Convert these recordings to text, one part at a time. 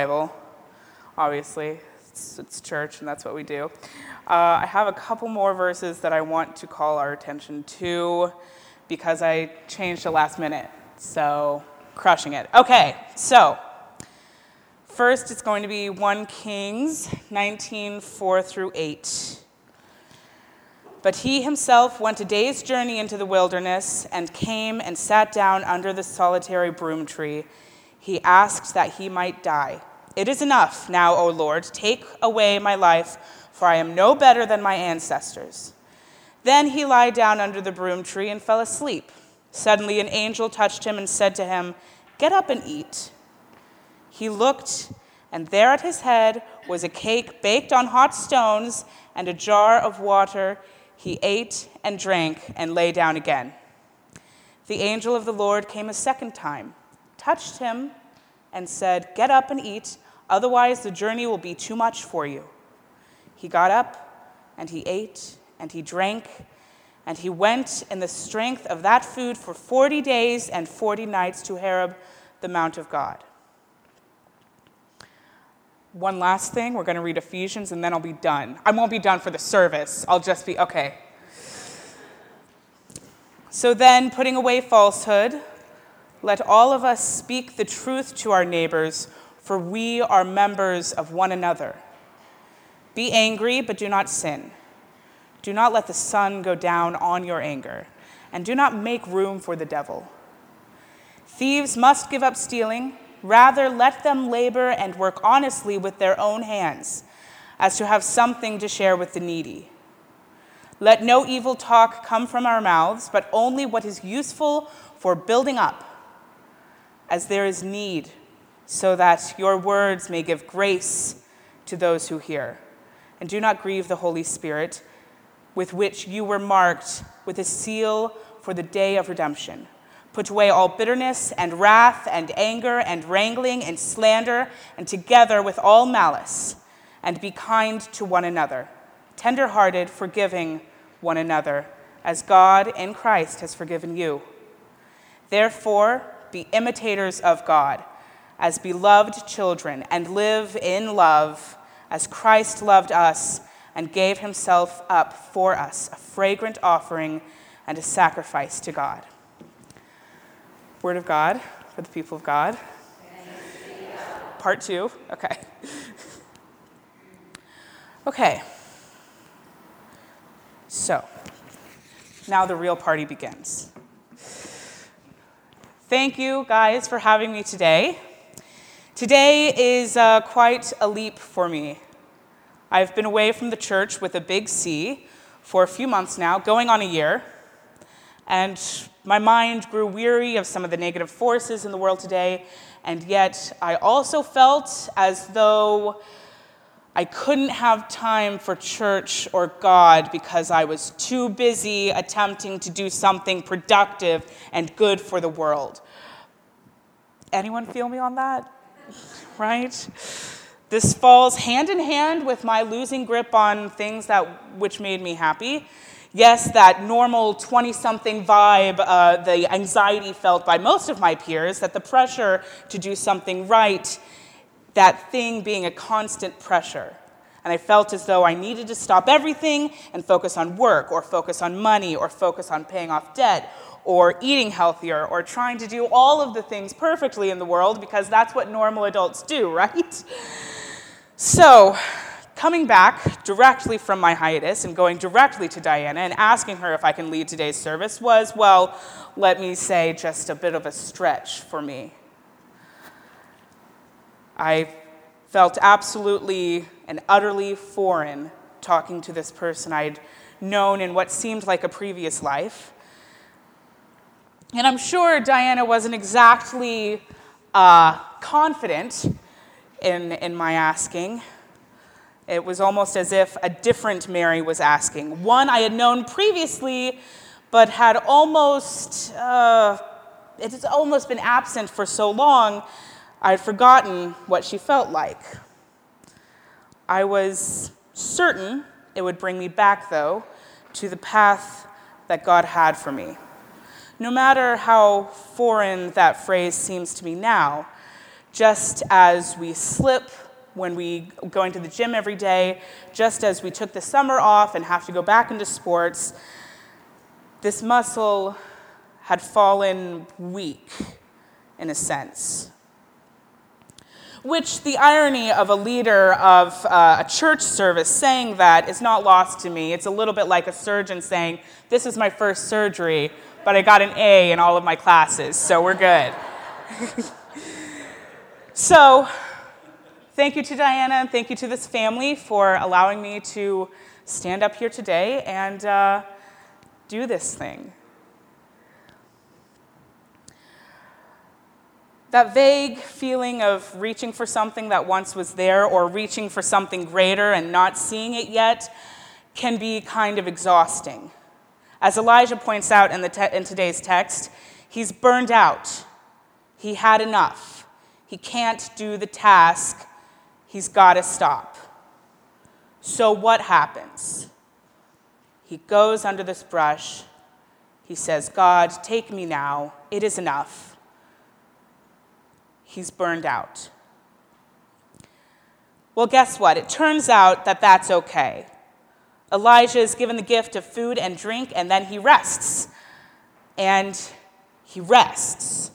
Bible, obviously. It's, it's church, and that's what we do. Uh, I have a couple more verses that I want to call our attention to because I changed the last minute. So, crushing it. Okay, so first it's going to be 1 Kings 19 4 through 8. But he himself went a day's journey into the wilderness and came and sat down under the solitary broom tree. He asked that he might die. It is enough now, O Lord. Take away my life, for I am no better than my ancestors. Then he lay down under the broom tree and fell asleep. Suddenly, an angel touched him and said to him, Get up and eat. He looked, and there at his head was a cake baked on hot stones and a jar of water. He ate and drank and lay down again. The angel of the Lord came a second time, touched him, and said, Get up and eat, otherwise the journey will be too much for you. He got up and he ate and he drank, and he went in the strength of that food for 40 days and 40 nights to Horeb, the Mount of God. One last thing, we're going to read Ephesians and then I'll be done. I won't be done for the service, I'll just be, okay. So then, putting away falsehood, let all of us speak the truth to our neighbors, for we are members of one another. Be angry, but do not sin. Do not let the sun go down on your anger, and do not make room for the devil. Thieves must give up stealing Rather, let them labor and work honestly with their own hands, as to have something to share with the needy. Let no evil talk come from our mouths, but only what is useful for building up, as there is need, so that your words may give grace to those who hear. And do not grieve the Holy Spirit, with which you were marked with a seal for the day of redemption. Put away all bitterness and wrath and anger and wrangling and slander, and together with all malice, and be kind to one another, tender hearted, forgiving one another, as God in Christ has forgiven you. Therefore, be imitators of God as beloved children, and live in love as Christ loved us and gave himself up for us, a fragrant offering and a sacrifice to God. Word of God for the people of God. Part two. Okay. okay. So, now the real party begins. Thank you, guys, for having me today. Today is uh, quite a leap for me. I've been away from the church with a big C for a few months now, going on a year. And my mind grew weary of some of the negative forces in the world today, and yet I also felt as though I couldn't have time for church or God because I was too busy attempting to do something productive and good for the world. Anyone feel me on that? right? This falls hand in hand with my losing grip on things that which made me happy Yes, that normal 20 something vibe, uh, the anxiety felt by most of my peers, that the pressure to do something right, that thing being a constant pressure. And I felt as though I needed to stop everything and focus on work, or focus on money, or focus on paying off debt, or eating healthier, or trying to do all of the things perfectly in the world because that's what normal adults do, right? So, coming back directly from my hiatus and going directly to Diana and asking her if I can lead today's service was, well, let me say, just a bit of a stretch for me. I felt absolutely and utterly foreign talking to this person I'd known in what seemed like a previous life. And I'm sure Diana wasn't exactly uh, confident in, in my asking. It was almost as if a different Mary was asking. One I had known previously, but had almost, uh, it has almost been absent for so long, I had forgotten what she felt like. I was certain it would bring me back, though, to the path that God had for me. No matter how foreign that phrase seems to me now, Just as we slip when we go into the gym every day, just as we took the summer off and have to go back into sports, this muscle had fallen weak in a sense. Which the irony of a leader of uh, a church service saying that is not lost to me. It's a little bit like a surgeon saying, This is my first surgery, but I got an A in all of my classes, so we're good. so, thank you to Diana and thank you to this family for allowing me to stand up here today and uh, do this thing. That vague feeling of reaching for something that once was there or reaching for something greater and not seeing it yet can be kind of exhausting. As Elijah points out in, te- in today's text, he's burned out. He had enough. He can't do the task. He's got to stop. So, what happens? He goes under this brush. He says, God, take me now. It is enough. He's burned out. Well, guess what? It turns out that that's okay. Elijah is given the gift of food and drink, and then he rests. And he rests.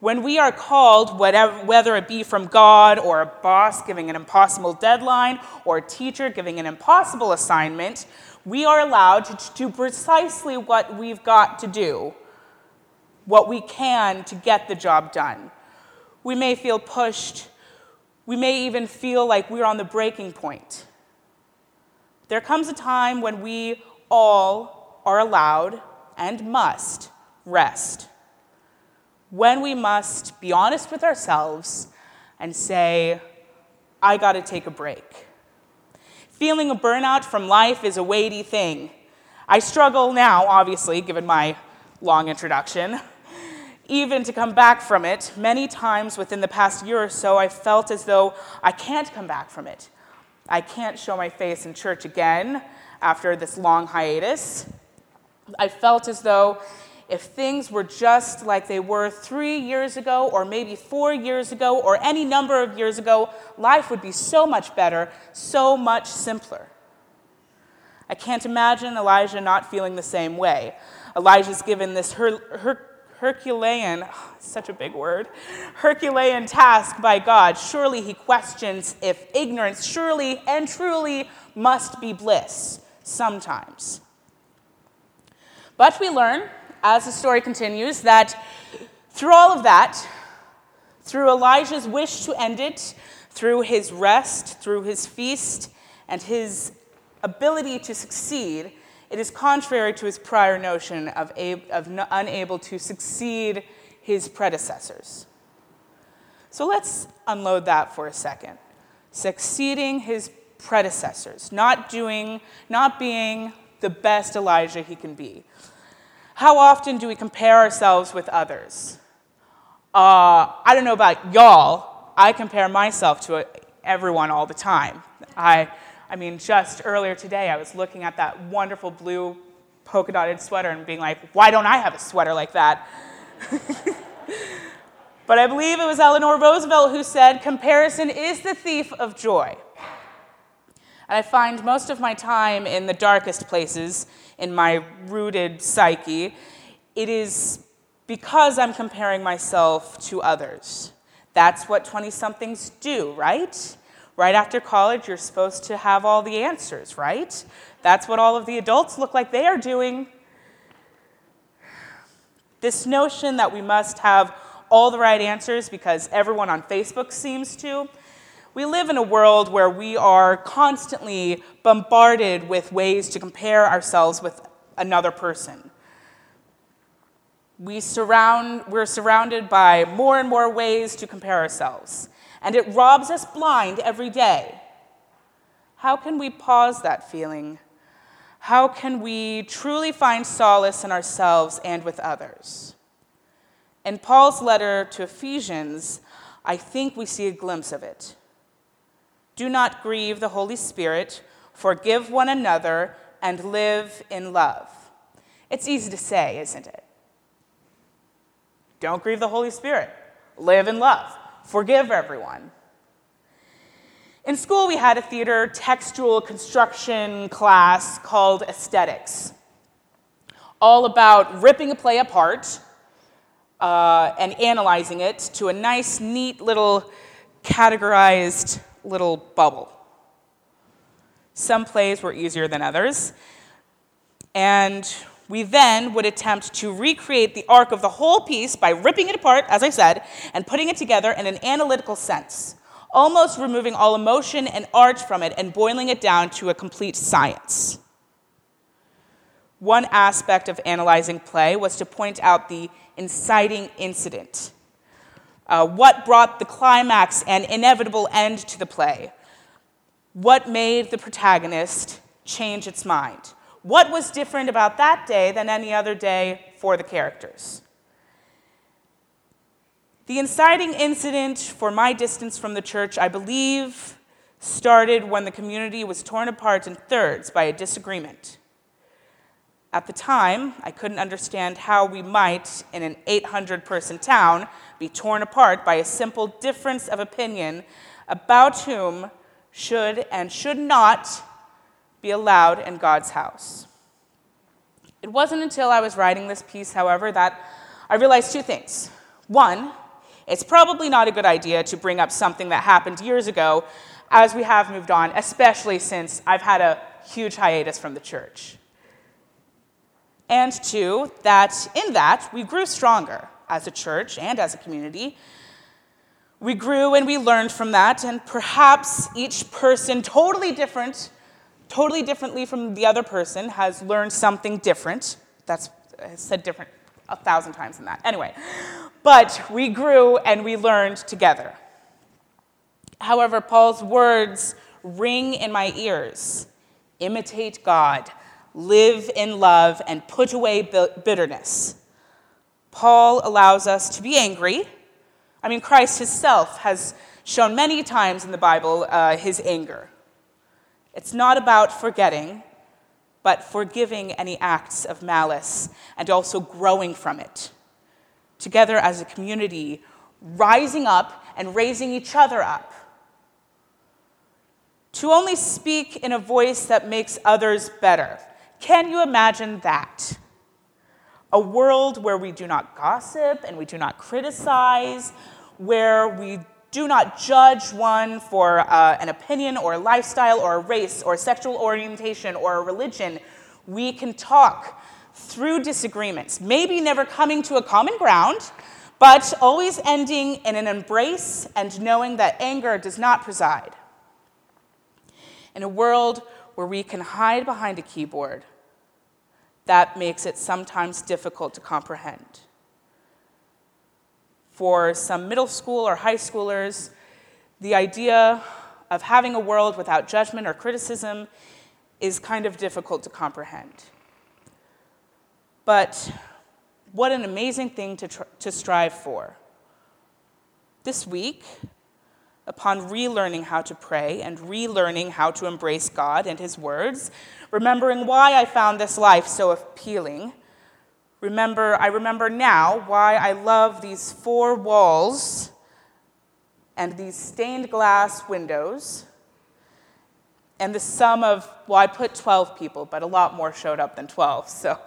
When we are called, whatever, whether it be from God or a boss giving an impossible deadline or a teacher giving an impossible assignment, we are allowed to do precisely what we've got to do, what we can to get the job done. We may feel pushed. We may even feel like we're on the breaking point. There comes a time when we all are allowed and must rest. When we must be honest with ourselves and say, I got to take a break. Feeling a burnout from life is a weighty thing. I struggle now, obviously, given my long introduction. Even to come back from it, many times within the past year or so, I felt as though I can't come back from it. I can't show my face in church again after this long hiatus. I felt as though if things were just like they were three years ago, or maybe four years ago, or any number of years ago, life would be so much better, so much simpler. I can't imagine Elijah not feeling the same way. Elijah's given this her, her, Herculean, such a big word, Herculean task by God. Surely he questions if ignorance surely and truly must be bliss sometimes. But we learn, as the story continues, that through all of that, through Elijah's wish to end it, through his rest, through his feast, and his ability to succeed, it is contrary to his prior notion of, of unable to succeed his predecessors. So let's unload that for a second. Succeeding his predecessors, not doing, not being the best Elijah he can be. How often do we compare ourselves with others? Uh, I don't know about y'all. I compare myself to everyone all the time. I I mean, just earlier today, I was looking at that wonderful blue polka dotted sweater and being like, why don't I have a sweater like that? but I believe it was Eleanor Roosevelt who said, comparison is the thief of joy. And I find most of my time in the darkest places in my rooted psyche, it is because I'm comparing myself to others. That's what 20 somethings do, right? Right after college, you're supposed to have all the answers, right? That's what all of the adults look like they are doing. This notion that we must have all the right answers because everyone on Facebook seems to. We live in a world where we are constantly bombarded with ways to compare ourselves with another person. We surround, we're surrounded by more and more ways to compare ourselves and it robs us blind every day. How can we pause that feeling? How can we truly find solace in ourselves and with others? In Paul's letter to Ephesians, I think we see a glimpse of it. Do not grieve the Holy Spirit, forgive one another, and live in love. It's easy to say, isn't it? Don't grieve the Holy Spirit. live in love, forgive everyone. In school, we had a theater textual construction class called aesthetics, all about ripping a play apart uh, and analyzing it to a nice, neat little categorized little bubble. Some plays were easier than others, and we then would attempt to recreate the arc of the whole piece by ripping it apart, as I said, and putting it together in an analytical sense, almost removing all emotion and art from it and boiling it down to a complete science. One aspect of analyzing play was to point out the inciting incident. Uh, what brought the climax and inevitable end to the play? What made the protagonist change its mind? What was different about that day than any other day for the characters? The inciting incident for my distance from the church, I believe, started when the community was torn apart in thirds by a disagreement. At the time, I couldn't understand how we might, in an 800 person town, be torn apart by a simple difference of opinion about whom should and should not be allowed in God's house. It wasn't until I was writing this piece, however, that I realized two things. One, it's probably not a good idea to bring up something that happened years ago as we have moved on, especially since I've had a huge hiatus from the church. And two, that in that we grew stronger as a church and as a community. We grew and we learned from that, and perhaps each person, totally different, totally differently from the other person, has learned something different. That's said different a thousand times than that. Anyway, but we grew and we learned together. However, Paul's words ring in my ears imitate God, live in love, and put away bitterness. Paul allows us to be angry. I mean, Christ himself has shown many times in the Bible uh, his anger. It's not about forgetting, but forgiving any acts of malice and also growing from it. Together as a community, rising up and raising each other up. To only speak in a voice that makes others better. Can you imagine that? A world where we do not gossip and we do not criticize, where we do not judge one for uh, an opinion or a lifestyle or a race or sexual orientation or a religion. We can talk through disagreements, maybe never coming to a common ground, but always ending in an embrace and knowing that anger does not preside. In a world where we can hide behind a keyboard, that makes it sometimes difficult to comprehend for some middle school or high schoolers, the idea of having a world without judgment or criticism is kind of difficult to comprehend. But what an amazing thing to, tr- to strive for. This week, upon relearning how to pray and relearning how to embrace God and His words, remembering why I found this life so appealing, remember, I remember now why I love these four walls and these stained glass windows and the sum of, well, I put 12 people, but a lot more showed up than 12. So,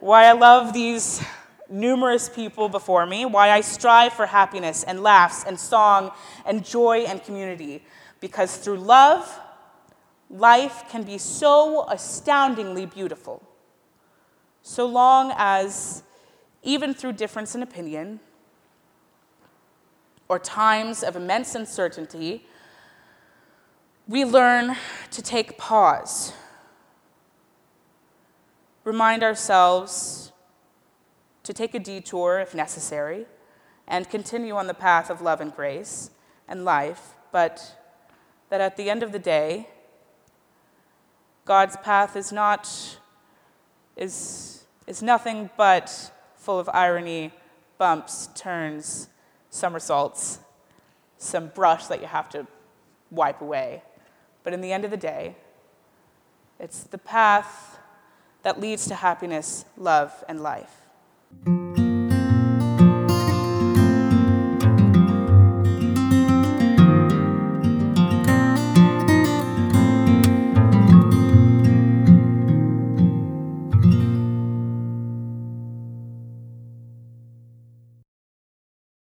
why I love these numerous people before me, why I strive for happiness and laughs and song and joy and community. Because through love, life can be so astoundingly beautiful so long as, even through difference in opinion or times of immense uncertainty, we learn to take pause, remind ourselves to take a detour if necessary, and continue on the path of love and grace and life, but that at the end of the day, God's path is not is, is nothing but full of irony, bumps, turns, somersaults, some brush that you have to wipe away. But in the end of the day, it's the path that leads to happiness, love, and life.